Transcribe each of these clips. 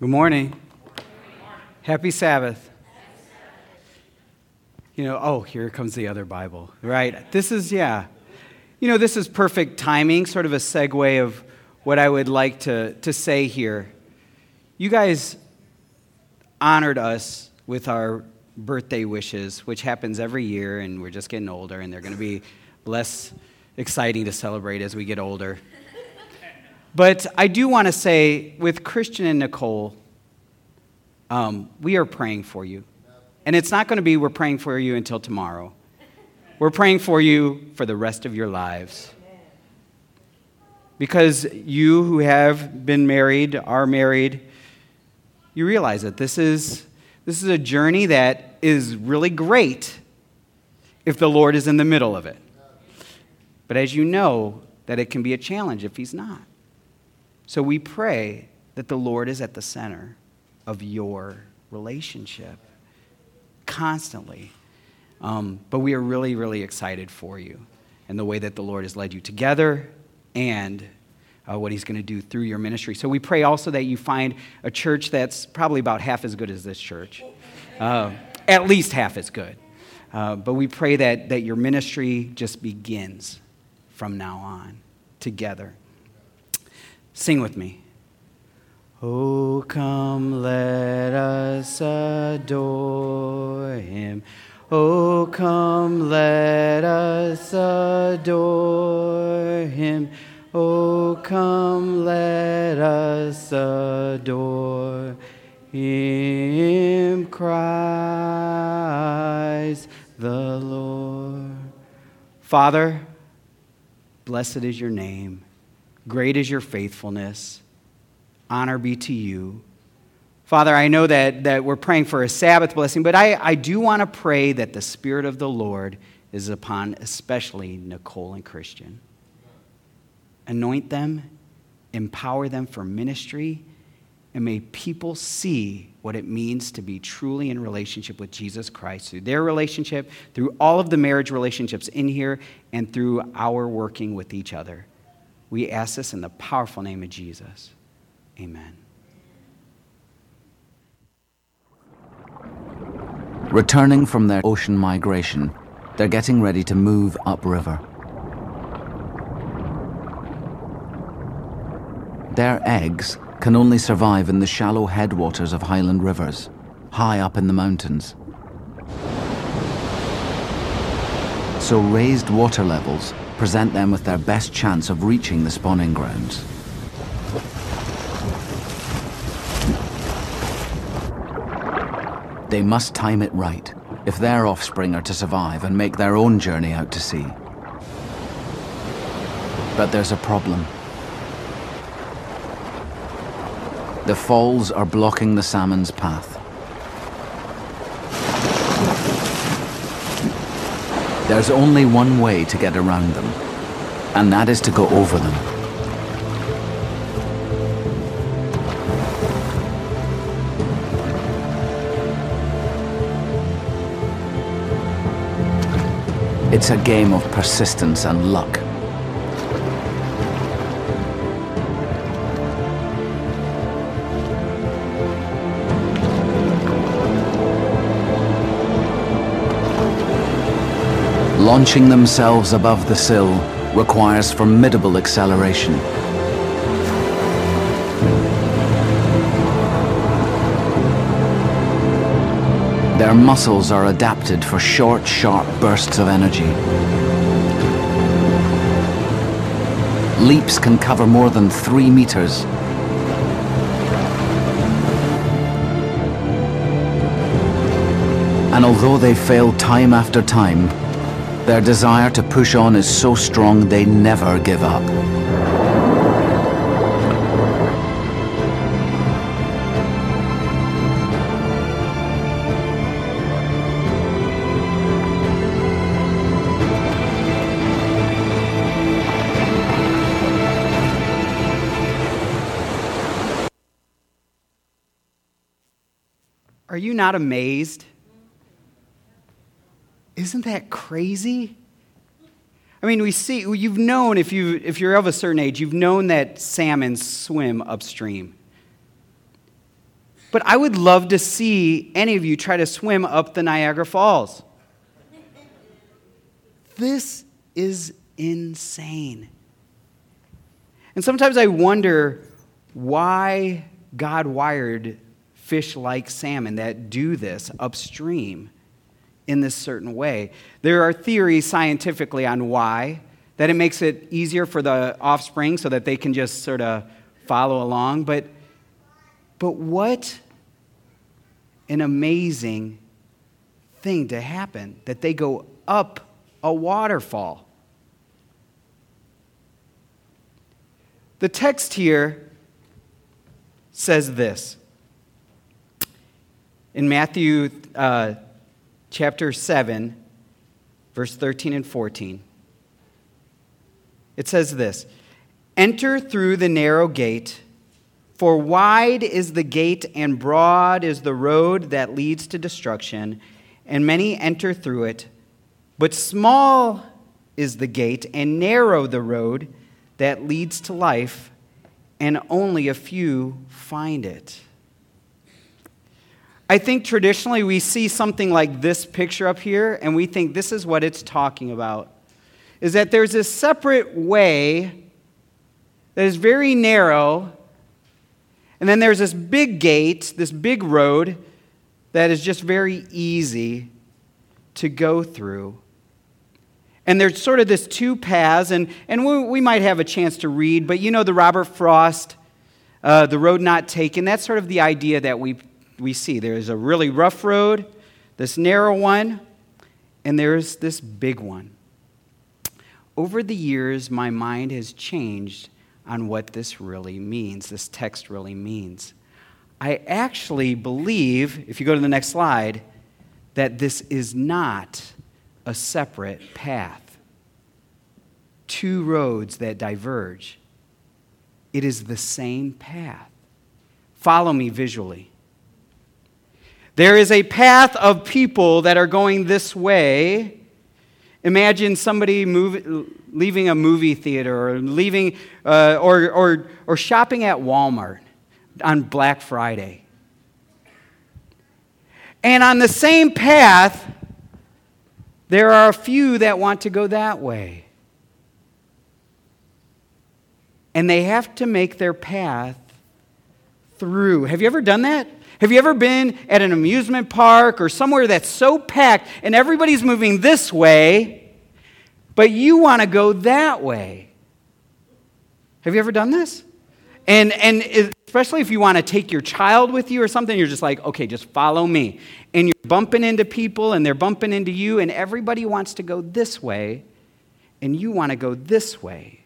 Good morning. Happy Sabbath. You know, oh, here comes the other Bible, right? This is, yeah. You know, this is perfect timing, sort of a segue of what I would like to, to say here. You guys honored us with our birthday wishes, which happens every year, and we're just getting older, and they're going to be less exciting to celebrate as we get older. But I do want to say, with Christian and Nicole, um, we are praying for you. And it's not going to be we're praying for you until tomorrow. We're praying for you for the rest of your lives. Because you who have been married, are married, you realize that this is, this is a journey that is really great if the Lord is in the middle of it. But as you know, that it can be a challenge if He's not. So we pray that the Lord is at the center of your relationship constantly. Um, but we are really, really excited for you and the way that the Lord has led you together and uh, what He's going to do through your ministry. So we pray also that you find a church that's probably about half as good as this church, uh, at least half as good. Uh, but we pray that, that your ministry just begins from now on together. Sing with me. Oh, come, let us adore him. Oh, come, let us adore him. Oh, come, let us adore him, cries the Lord. Father, blessed is your name. Great is your faithfulness. Honor be to you. Father, I know that, that we're praying for a Sabbath blessing, but I, I do want to pray that the Spirit of the Lord is upon especially Nicole and Christian. Anoint them, empower them for ministry, and may people see what it means to be truly in relationship with Jesus Christ through their relationship, through all of the marriage relationships in here, and through our working with each other. We ask this in the powerful name of Jesus. Amen. Returning from their ocean migration, they're getting ready to move upriver. Their eggs can only survive in the shallow headwaters of highland rivers, high up in the mountains. So raised water levels present them with their best chance of reaching the spawning grounds. They must time it right if their offspring are to survive and make their own journey out to sea. But there's a problem. The falls are blocking the salmon's path. There's only one way to get around them, and that is to go over them. It's a game of persistence and luck. Launching themselves above the sill requires formidable acceleration. Their muscles are adapted for short, sharp bursts of energy. Leaps can cover more than three meters. And although they fail time after time, their desire to push on is so strong they never give up. Are you not amazed? Isn't that crazy? I mean, we see, you've known, if, you, if you're of a certain age, you've known that salmon swim upstream. But I would love to see any of you try to swim up the Niagara Falls. This is insane. And sometimes I wonder why God wired fish like salmon that do this upstream in this certain way. There are theories scientifically on why, that it makes it easier for the offspring so that they can just sort of follow along. But, but what an amazing thing to happen that they go up a waterfall. The text here says this in Matthew uh, chapter 7, verse 13 and 14. It says this Enter through the narrow gate, for wide is the gate and broad is the road that leads to destruction, and many enter through it. But small is the gate and narrow the road that leads to life, and only a few find it. I think traditionally we see something like this picture up here, and we think this is what it's talking about. Is that there's a separate way that is very narrow, and then there's this big gate, this big road that is just very easy to go through. And there's sort of this two paths, and, and we, we might have a chance to read, but you know the Robert Frost, uh, The Road Not Taken, that's sort of the idea that we we see there's a really rough road, this narrow one, and there's this big one. Over the years, my mind has changed on what this really means, this text really means. I actually believe, if you go to the next slide, that this is not a separate path, two roads that diverge. It is the same path. Follow me visually. There is a path of people that are going this way. Imagine somebody move, leaving a movie theater or leaving uh, or, or, or shopping at Walmart on Black Friday. And on the same path, there are a few that want to go that way. And they have to make their path through. Have you ever done that? Have you ever been at an amusement park or somewhere that's so packed and everybody's moving this way, but you want to go that way? Have you ever done this? And, and especially if you want to take your child with you or something, you're just like, okay, just follow me. And you're bumping into people and they're bumping into you, and everybody wants to go this way, and you want to go this way.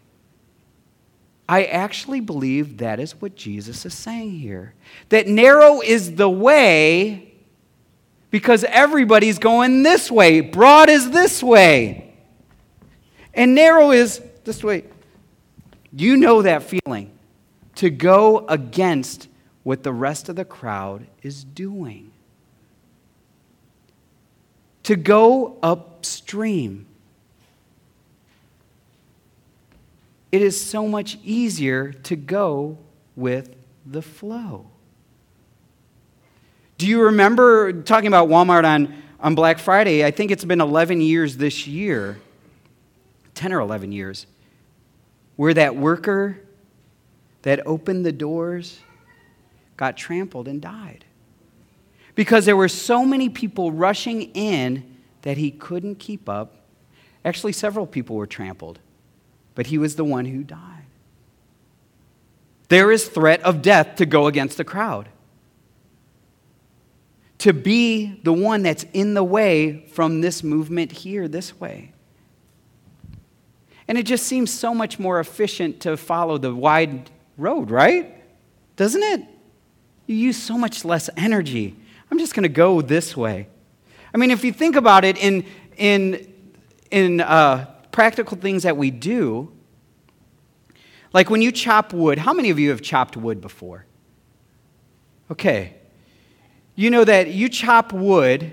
I actually believe that is what Jesus is saying here. That narrow is the way because everybody's going this way, broad is this way, and narrow is this way. You know that feeling to go against what the rest of the crowd is doing, to go upstream. It is so much easier to go with the flow. Do you remember talking about Walmart on, on Black Friday? I think it's been 11 years this year, 10 or 11 years, where that worker that opened the doors got trampled and died. Because there were so many people rushing in that he couldn't keep up. Actually, several people were trampled but he was the one who died. There is threat of death to go against the crowd. To be the one that's in the way from this movement here, this way. And it just seems so much more efficient to follow the wide road, right? Doesn't it? You use so much less energy. I'm just going to go this way. I mean, if you think about it in, in, in uh, practical things that we do, like when you chop wood, how many of you have chopped wood before? Okay. You know that you chop wood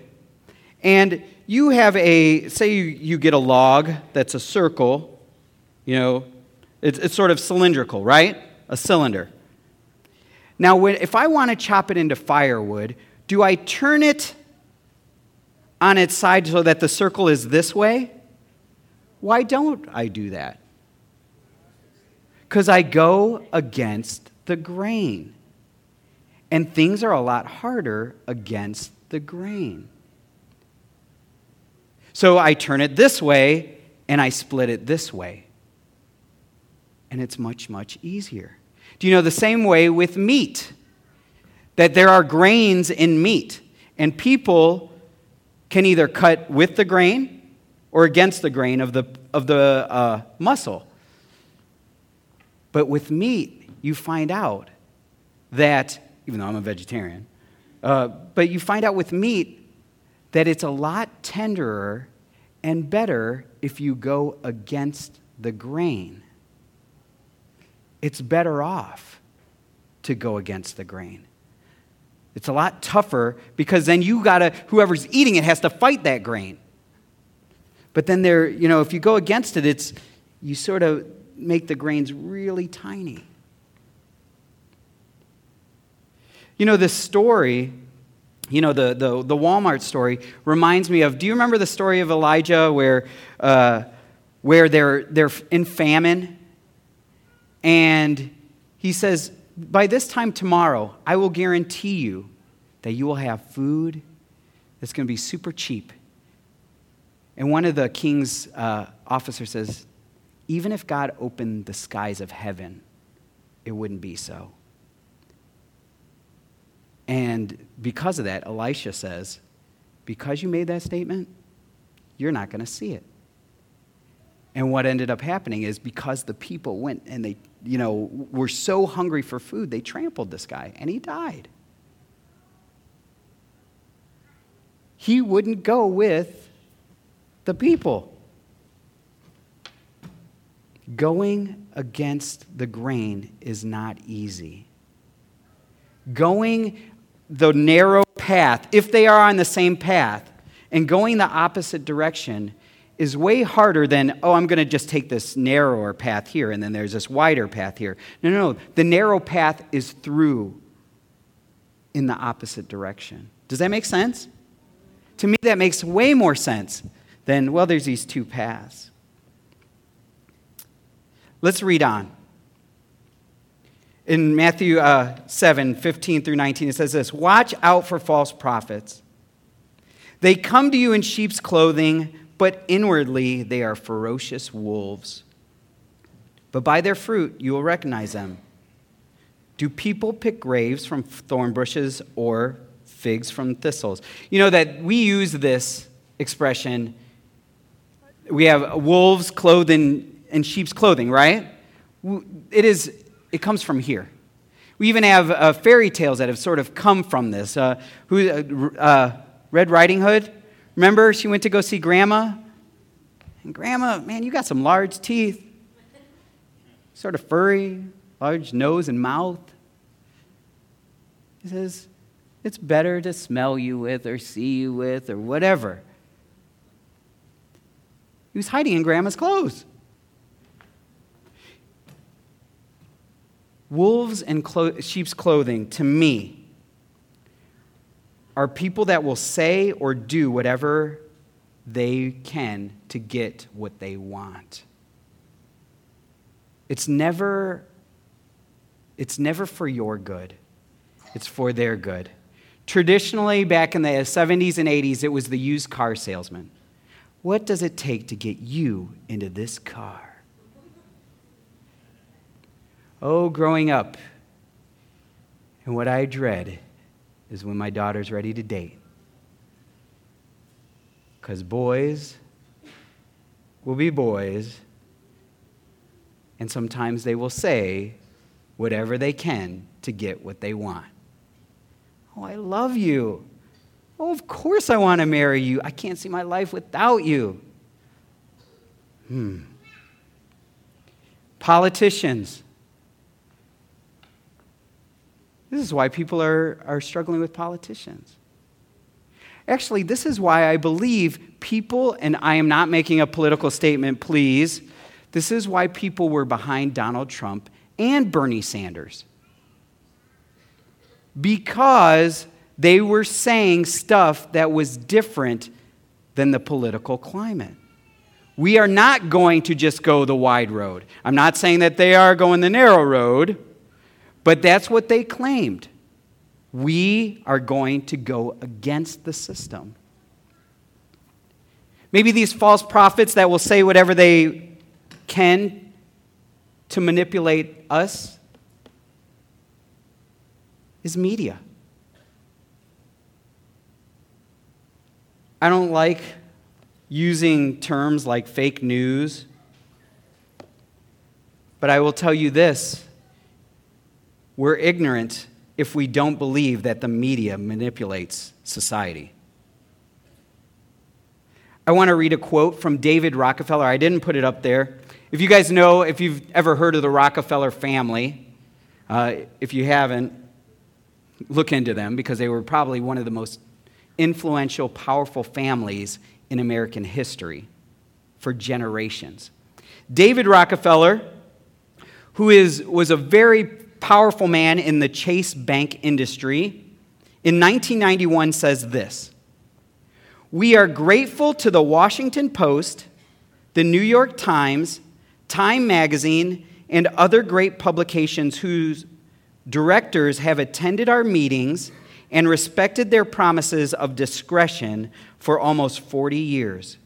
and you have a, say you, get a log that's a circle, you know, it's, it's sort of cylindrical, right? A cylinder. Now, when, if I want to chop it into firewood, do I turn it on its side so that the circle is this way? Why don't I do that? Because I go against the grain. And things are a lot harder against the grain. So I turn it this way and I split it this way. And it's much, much easier. Do you know the same way with meat? That there are grains in meat, and people can either cut with the grain or against the grain of the, of the uh, muscle. But with meat, you find out that, even though I'm a vegetarian, uh, but you find out with meat that it's a lot tenderer and better if you go against the grain it's better off to go against the grain. It's a lot tougher because then you got to, whoever's eating it has to fight that grain. But then there, you know, if you go against it, it's, you sort of make the grains really tiny. You know, this story, you know, the, the, the Walmart story reminds me of do you remember the story of Elijah where, uh, where they're, they're in famine and he says, By this time tomorrow, I will guarantee you that you will have food that's going to be super cheap. And one of the king's uh, officers says, Even if God opened the skies of heaven, it wouldn't be so. And because of that, Elisha says, Because you made that statement, you're not going to see it. And what ended up happening is because the people went and they, you know, were so hungry for food, they trampled this guy and he died. He wouldn't go with the people. Going against the grain is not easy. Going the narrow path, if they are on the same path, and going the opposite direction is way harder than, oh, I'm going to just take this narrower path here and then there's this wider path here. No, no, no. The narrow path is through in the opposite direction. Does that make sense? To me, that makes way more sense than, well, there's these two paths. Let's read on. In Matthew uh, 7 15 through 19, it says this Watch out for false prophets. They come to you in sheep's clothing but inwardly they are ferocious wolves. But by their fruit you will recognize them. Do people pick grapes from thorn bushes or figs from thistles? You know that we use this expression. We have wolves clothed in, in sheep's clothing, right? It is. It comes from here. We even have uh, fairy tales that have sort of come from this. Uh, who, uh, uh Red Riding Hood Remember, she went to go see Grandma? And Grandma, man, you got some large teeth. Sort of furry, large nose and mouth. He says, It's better to smell you with or see you with or whatever. He was hiding in Grandma's clothes. Wolves and clo- sheep's clothing, to me, are people that will say or do whatever they can to get what they want. It's never it's never for your good. It's for their good. Traditionally, back in the 70s and 80s, it was the used car salesman. What does it take to get you into this car? Oh, growing up, and what I dread is when my daughter's ready to date. Because boys will be boys, and sometimes they will say whatever they can to get what they want. Oh, I love you. Oh, of course I want to marry you. I can't see my life without you. Hmm. Politicians This is why people are, are struggling with politicians. Actually, this is why I believe people, and I am not making a political statement, please. This is why people were behind Donald Trump and Bernie Sanders. because they were saying stuff that was different than the political climate. We are not going to just go the wide road. I'm not saying that they are going the narrow road, but that's what they claimed. We are going to go against the system. Maybe these false prophets that will say whatever they can to manipulate us is media. I don't like using terms like fake news, but I will tell you this we're ignorant if we don't believe that the media manipulates society. I want to read a quote from David Rockefeller. I didn't put it up there. If you guys know, if you've ever heard of the Rockefeller family, uh, if you haven't, look into them because they were probably one of the most influential, powerful families in American history for generations. David Rockefeller, who is, was a very powerful man in the Chase Bank industry, in 1991 says this We are grateful to the Washington Post, the New York Times, Time Magazine, and other great publications whose directors have attended our meetings and respected their promises of discretion for almost 40 years.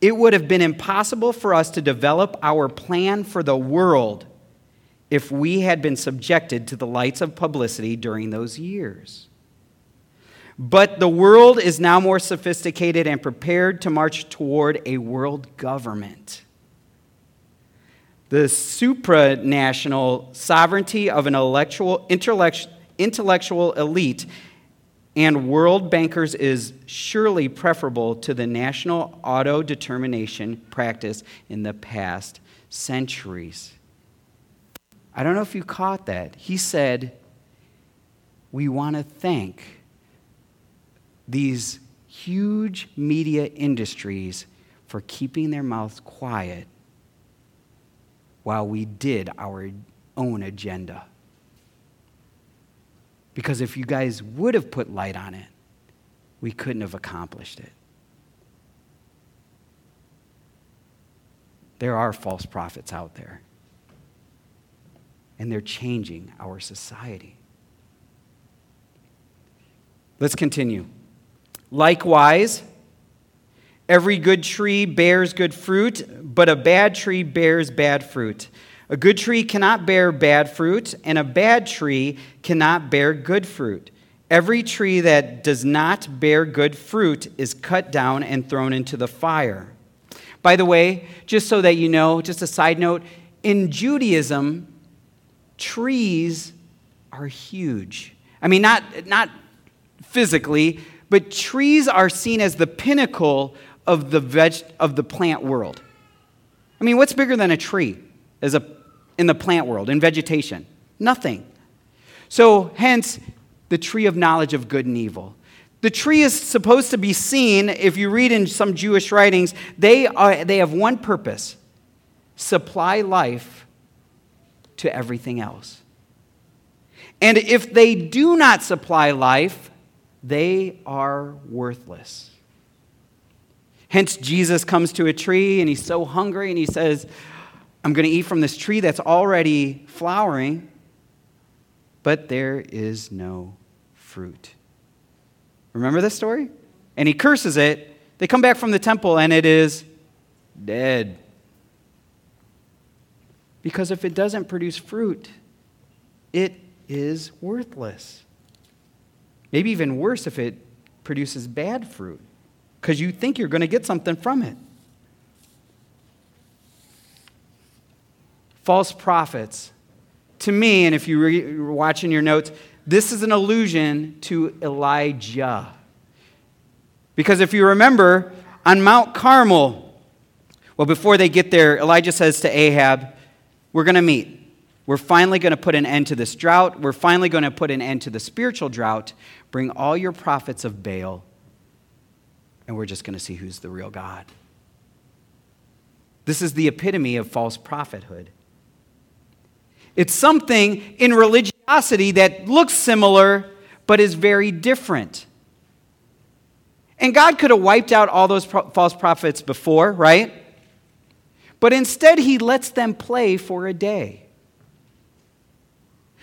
It would have been impossible for us to develop our plan for the world if we had been subjected to the lights of publicity during those years. But the world is now more sophisticated and prepared to march toward a world government. The supranational sovereignty of an intellectual, intellectual elite and world bankers is surely preferable to the national auto determination practice in the past centuries. I don't know if you caught that. He said, We want to thank these huge media industries for keeping their mouths quiet while we did our own agenda. Because if you guys would have put light on it, we couldn't have accomplished it. There are false prophets out there, and they're changing our society. Let's continue. Likewise, every good tree bears good fruit, but a bad tree bears bad fruit. A good tree cannot bear bad fruit, and a bad tree cannot bear good fruit. Every tree that does not bear good fruit is cut down and thrown into the fire. By the way, just so that you know, just a side note, in Judaism, trees are huge. I mean, not, not physically, but trees are seen as the pinnacle of the, veg, of the plant world. I mean, what's bigger than a tree as a in the plant world, in vegetation? Nothing. So, hence, the tree of knowledge of good and evil. The tree is supposed to be seen, if you read in some Jewish writings, they, are, they have one purpose supply life to everything else. And if they do not supply life, they are worthless. Hence, Jesus comes to a tree and he's so hungry and he says, I'm going to eat from this tree that's already flowering, but there is no fruit. Remember this story? And he curses it. They come back from the temple and it is dead. Because if it doesn't produce fruit, it is worthless. Maybe even worse if it produces bad fruit, because you think you're going to get something from it. False prophets. To me, and if you are watching your notes, this is an allusion to Elijah. Because if you remember, on Mount Carmel, well, before they get there, Elijah says to Ahab, We're going to meet. We're finally going to put an end to this drought. We're finally going to put an end to the spiritual drought. Bring all your prophets of Baal, and we're just going to see who's the real God. This is the epitome of false prophethood. It's something in religiosity that looks similar, but is very different. And God could have wiped out all those pro- false prophets before, right? But instead, He lets them play for a day.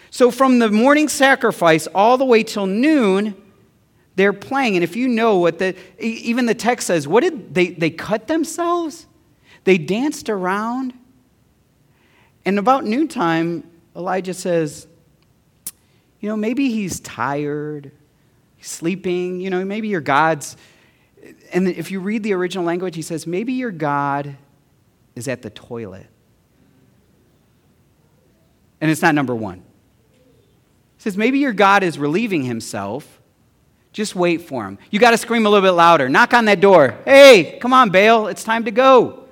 So from the morning sacrifice all the way till noon, they're playing. And if you know what the, even the text says, what did they, they cut themselves? They danced around. And about noontime, Elijah says, you know, maybe he's tired, he's sleeping, you know, maybe your God's. And if you read the original language, he says, maybe your God is at the toilet. And it's not number one. He says, maybe your God is relieving himself. Just wait for him. You got to scream a little bit louder. Knock on that door. Hey, come on, Baal. It's time to go.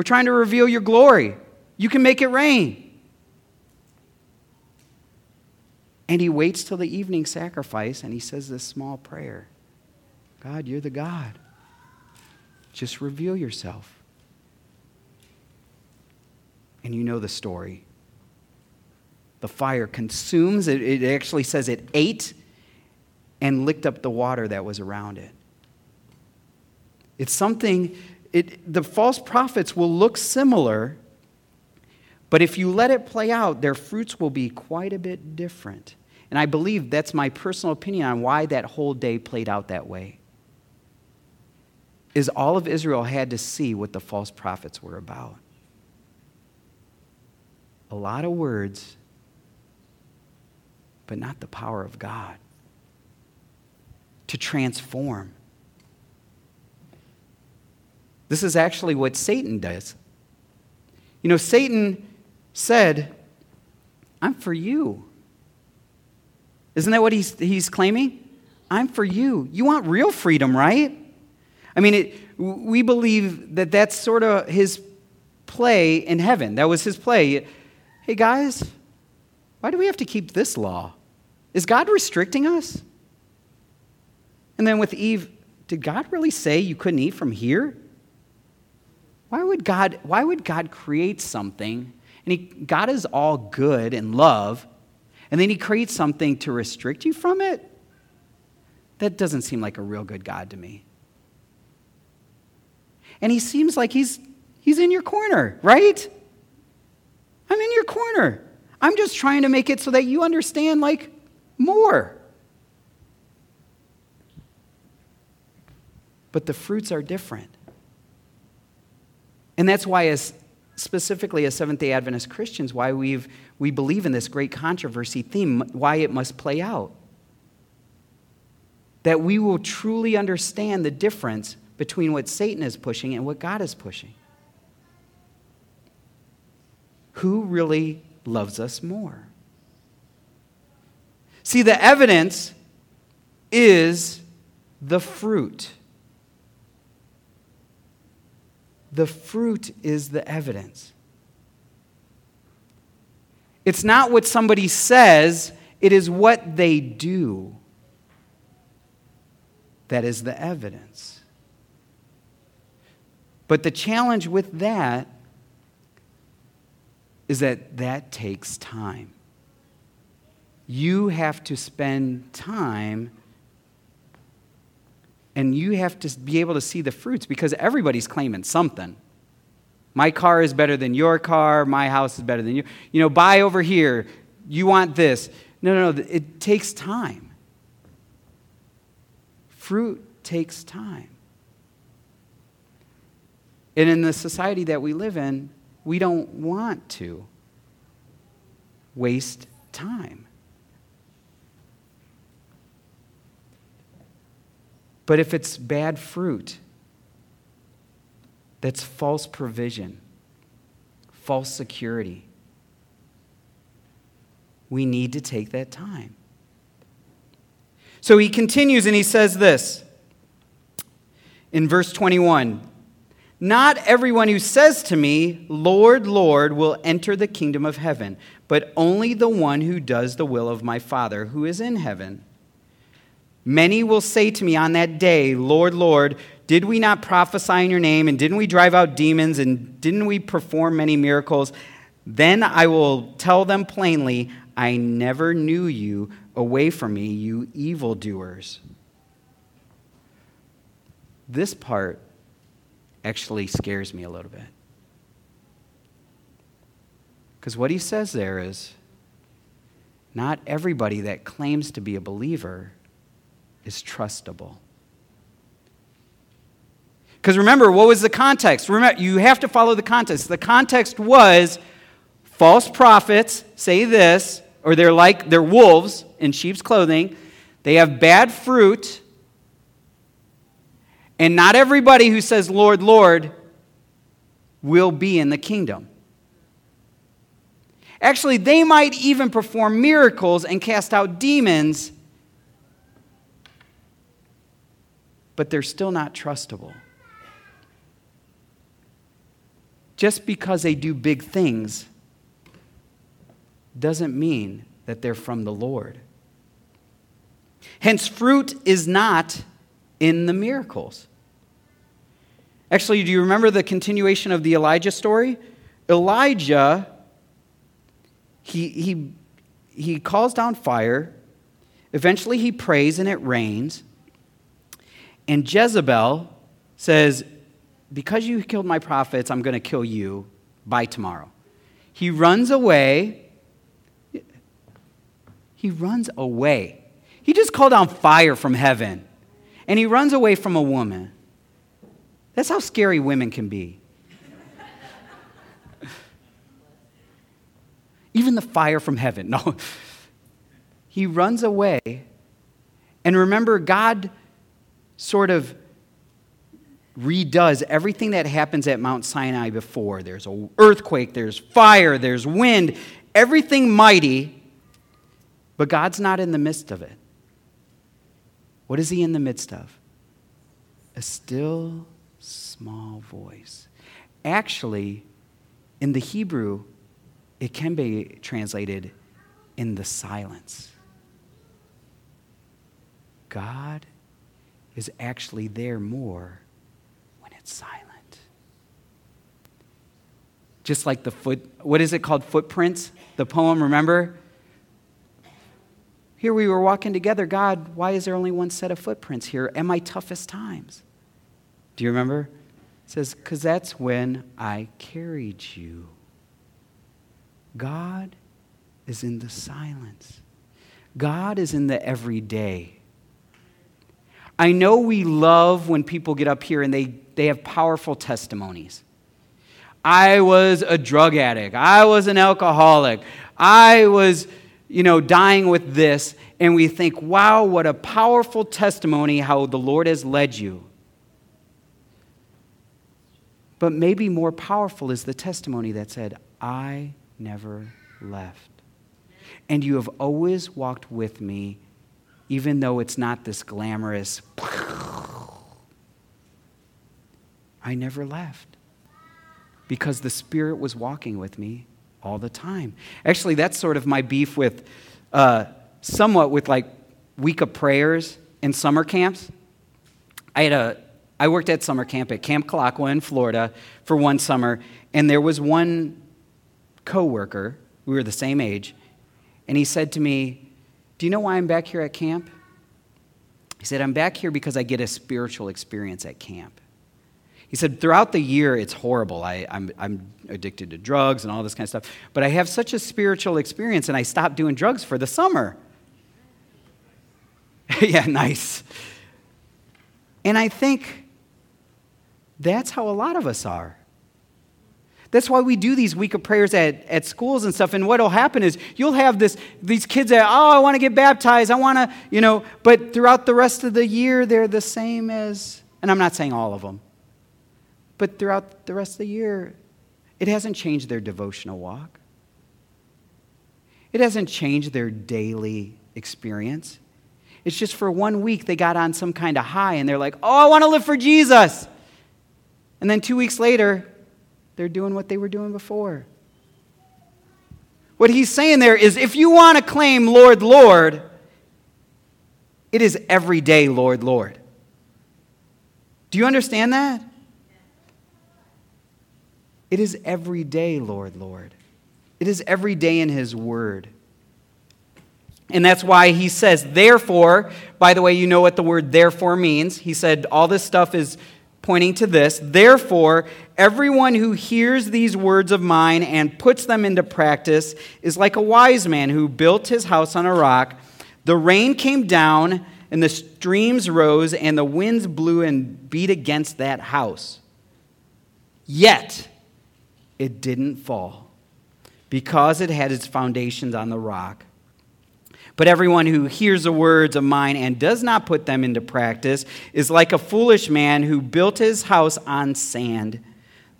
We're trying to reveal your glory. You can make it rain. And he waits till the evening sacrifice and he says this small prayer God, you're the God. Just reveal yourself. And you know the story. The fire consumes, it, it actually says it ate and licked up the water that was around it. It's something, it, the false prophets will look similar, but if you let it play out, their fruits will be quite a bit different. And I believe that's my personal opinion on why that whole day played out that way. Is all of Israel had to see what the false prophets were about. A lot of words, but not the power of God to transform. This is actually what Satan does. You know, Satan said, I'm for you. Isn't that what he's, he's claiming? I'm for you. You want real freedom, right? I mean, it, we believe that that's sort of his play in heaven. That was his play. Hey, guys, why do we have to keep this law? Is God restricting us? And then with Eve, did God really say you couldn't eat from here? Why would God, why would God create something? And he, God is all good and love, and then he creates something to restrict you from it? That doesn't seem like a real good God to me. And he seems like he's, he's in your corner, right? I'm in your corner. I'm just trying to make it so that you understand, like, more. But the fruits are different. And that's why, as specifically as Seventh day Adventist Christians, why we've, we believe in this great controversy theme, why it must play out. That we will truly understand the difference between what Satan is pushing and what God is pushing. Who really loves us more? See, the evidence is the fruit. The fruit is the evidence. It's not what somebody says, it is what they do that is the evidence. But the challenge with that is that that takes time you have to spend time and you have to be able to see the fruits because everybody's claiming something. My car is better than your car. My house is better than you. You know, buy over here. You want this. No, no, no. It takes time. Fruit takes time. And in the society that we live in, we don't want to waste time. But if it's bad fruit, that's false provision, false security. We need to take that time. So he continues and he says this in verse 21 Not everyone who says to me, Lord, Lord, will enter the kingdom of heaven, but only the one who does the will of my Father who is in heaven. Many will say to me on that day, Lord, Lord, did we not prophesy in your name, and didn't we drive out demons, and didn't we perform many miracles? Then I will tell them plainly, I never knew you. Away from me, you evildoers. This part actually scares me a little bit. Because what he says there is not everybody that claims to be a believer is trustable. Because remember, what was the context? Remember, you have to follow the context. The context was false prophets say this, or they're like they're wolves in sheep's clothing. They have bad fruit. And not everybody who says, Lord, Lord, will be in the kingdom. Actually, they might even perform miracles and cast out demons, but they're still not trustable. Just because they do big things doesn't mean that they're from the Lord. Hence, fruit is not in the miracles. Actually, do you remember the continuation of the Elijah story? Elijah, he, he, he calls down fire. Eventually, he prays and it rains. And Jezebel says, Because you killed my prophets, I'm going to kill you by tomorrow. He runs away he runs away. He just called down fire from heaven and he runs away from a woman. That's how scary women can be. Even the fire from heaven. No. He runs away. And remember, God sort of redoes everything that happens at Mount Sinai before. There's an earthquake, there's fire, there's wind, everything mighty but God's not in the midst of it. What is He in the midst of? A still small voice. Actually, in the Hebrew, it can be translated in the silence. God is actually there more when it's silent. Just like the foot, what is it called? Footprints? The poem, remember? Here we were walking together. God, why is there only one set of footprints here at my toughest times? Do you remember? It says, because that's when I carried you. God is in the silence, God is in the everyday. I know we love when people get up here and they, they have powerful testimonies. I was a drug addict. I was an alcoholic. I was you know, dying with this, and we think, wow, what a powerful testimony how the Lord has led you. But maybe more powerful is the testimony that said, I never left. And you have always walked with me, even though it's not this glamorous, I never left. Because the Spirit was walking with me all the time. Actually, that's sort of my beef with, uh, somewhat with like week of prayers in summer camps. I had a, I worked at summer camp at Camp Kulaqua in Florida for one summer, and there was one coworker. We were the same age, and he said to me, "Do you know why I'm back here at camp?" He said, "I'm back here because I get a spiritual experience at camp." He said, throughout the year, it's horrible. I, I'm addicted to drugs and all this kind of stuff. But I have such a spiritual experience, and I stopped doing drugs for the summer. yeah, nice. And I think that's how a lot of us are. That's why we do these week of prayers at, at schools and stuff. And what will happen is you'll have this, these kids that, oh, I want to get baptized. I want to, you know, but throughout the rest of the year, they're the same as, and I'm not saying all of them, but throughout the rest of the year, it hasn't changed their devotional walk. It hasn't changed their daily experience. It's just for one week they got on some kind of high and they're like, oh, I want to live for Jesus. And then two weeks later, they're doing what they were doing before. What he's saying there is if you want to claim Lord, Lord, it is every day, Lord, Lord. Do you understand that? It is every day, Lord, Lord. It is every day in His Word. And that's why he says, therefore, by the way, you know what the word therefore means. He said all this stuff is pointing to this. Therefore, everyone who hears these words of mine and puts them into practice is like a wise man who built his house on a rock. The rain came down, and the streams rose, and the winds blew and beat against that house. Yet, it didn't fall because it had its foundations on the rock. But everyone who hears the words of mine and does not put them into practice is like a foolish man who built his house on sand.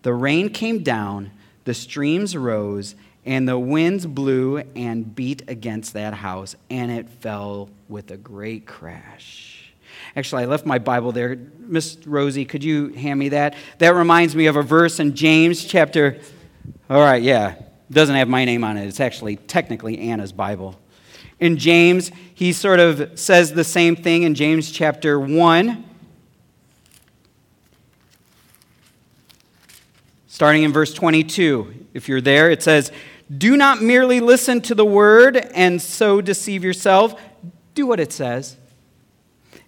The rain came down, the streams rose, and the winds blew and beat against that house, and it fell with a great crash. Actually, I left my Bible there. Miss Rosie, could you hand me that? That reminds me of a verse in James chapter. All right, yeah. Doesn't have my name on it. It's actually technically Anna's Bible. In James, he sort of says the same thing in James chapter 1. Starting in verse 22. If you're there, it says, Do not merely listen to the word and so deceive yourself. Do what it says.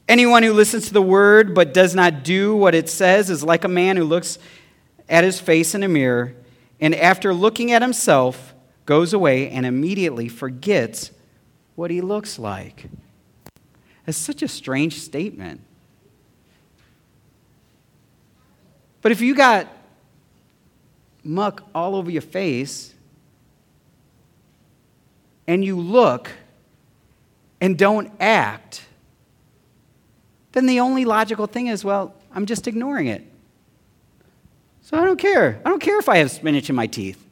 Anyone who listens to the word but does not do what it says is like a man who looks at his face in a mirror and after looking at himself goes away and immediately forgets what he looks like. It's such a strange statement. But if you got muck all over your face and you look and don't act, then the only logical thing is, well, I'm just ignoring it. So I don't care. I don't care if I have spinach in my teeth.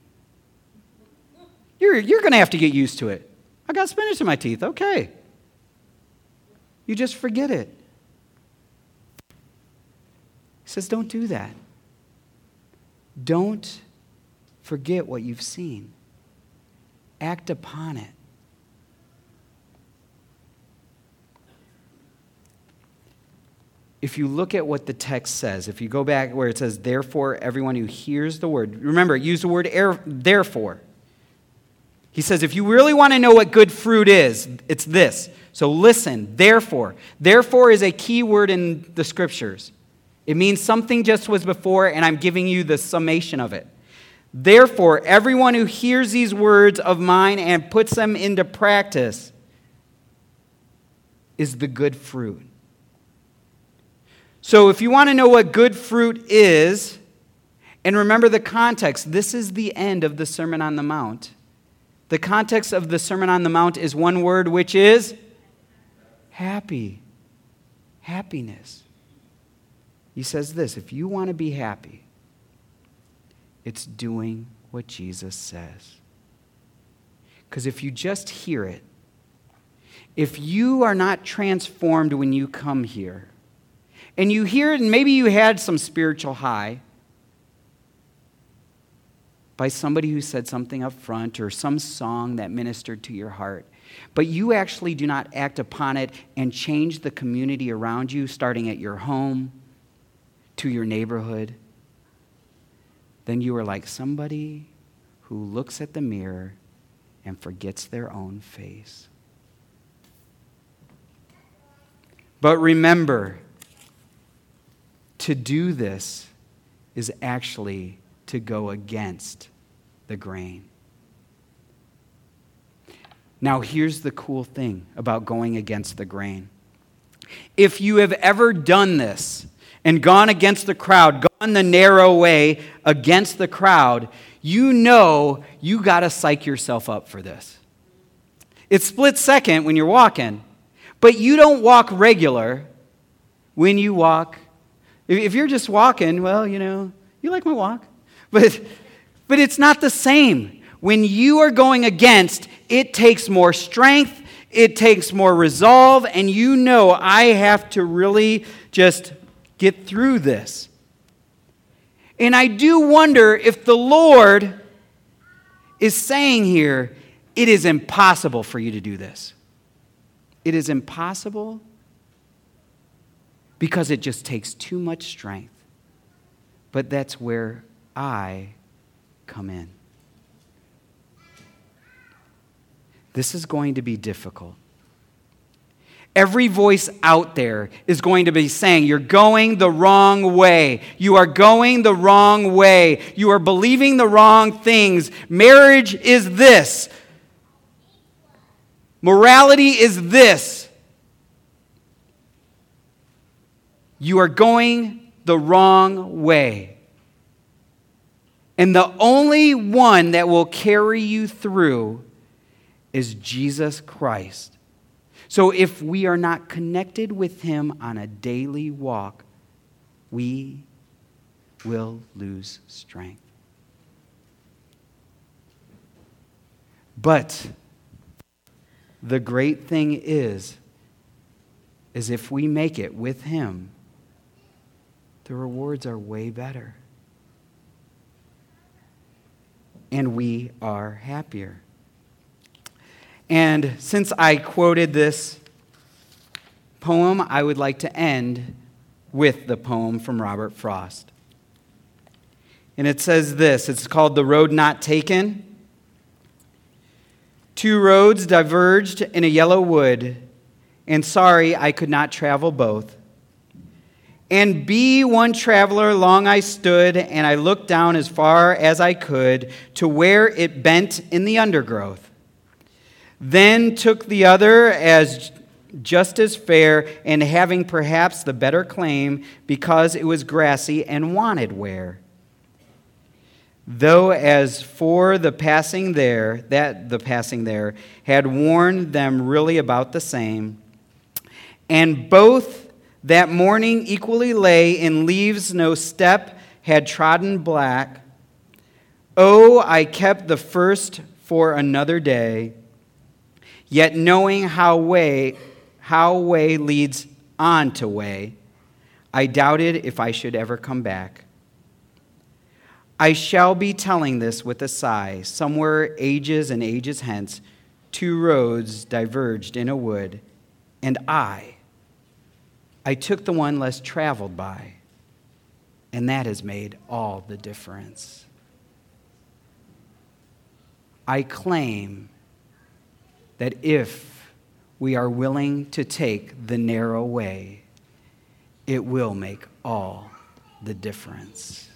You're, you're going to have to get used to it. I got spinach in my teeth. Okay. You just forget it. He says, don't do that. Don't forget what you've seen, act upon it. if you look at what the text says, if you go back where it says, therefore, everyone who hears the word, remember, use the word er, therefore. He says, if you really want to know what good fruit is, it's this. So listen, therefore. Therefore is a key word in the scriptures. It means something just was before, and I'm giving you the summation of it. Therefore, everyone who hears these words of mine and puts them into practice is the good fruit. So, if you want to know what good fruit is, and remember the context, this is the end of the Sermon on the Mount. The context of the Sermon on the Mount is one word, which is happy. Happiness. He says this if you want to be happy, it's doing what Jesus says. Because if you just hear it, if you are not transformed when you come here, and you hear it, and maybe you had some spiritual high, by somebody who said something up front or some song that ministered to your heart, but you actually do not act upon it and change the community around you, starting at your home to your neighborhood, then you are like somebody who looks at the mirror and forgets their own face. But remember, to do this is actually to go against the grain. Now, here's the cool thing about going against the grain. If you have ever done this and gone against the crowd, gone the narrow way against the crowd, you know you got to psych yourself up for this. It's split second when you're walking, but you don't walk regular when you walk. If you're just walking, well, you know, you like my walk. But, but it's not the same. When you are going against, it takes more strength, it takes more resolve, and you know I have to really just get through this. And I do wonder if the Lord is saying here, it is impossible for you to do this. It is impossible because it just takes too much strength. But that's where I come in. This is going to be difficult. Every voice out there is going to be saying, You're going the wrong way. You are going the wrong way. You are believing the wrong things. Marriage is this. Morality is this. You are going the wrong way. And the only one that will carry you through is Jesus Christ. So if we are not connected with Him on a daily walk, we will lose strength. But the great thing is is if we make it with him the rewards are way better and we are happier and since I quoted this poem, I would like to end with the poem from Robert Frost. And it says this it's called The Road Not Taken. Two roads diverged in a yellow wood, and sorry I could not travel both. And be one traveler long I stood, and I looked down as far as I could to where it bent in the undergrowth then took the other as just as fair, and having perhaps the better claim because it was grassy and wanted wear. Though as for the passing there, that the passing there had warned them really about the same, and both that morning equally lay in leaves no step had trodden black. Oh, I kept the first for another day Yet knowing how way, how way leads on to way, I doubted if I should ever come back. I shall be telling this with a sigh. Somewhere ages and ages hence, two roads diverged in a wood, and I, I took the one less traveled by, and that has made all the difference. I claim that if we are willing to take the narrow way, it will make all the difference.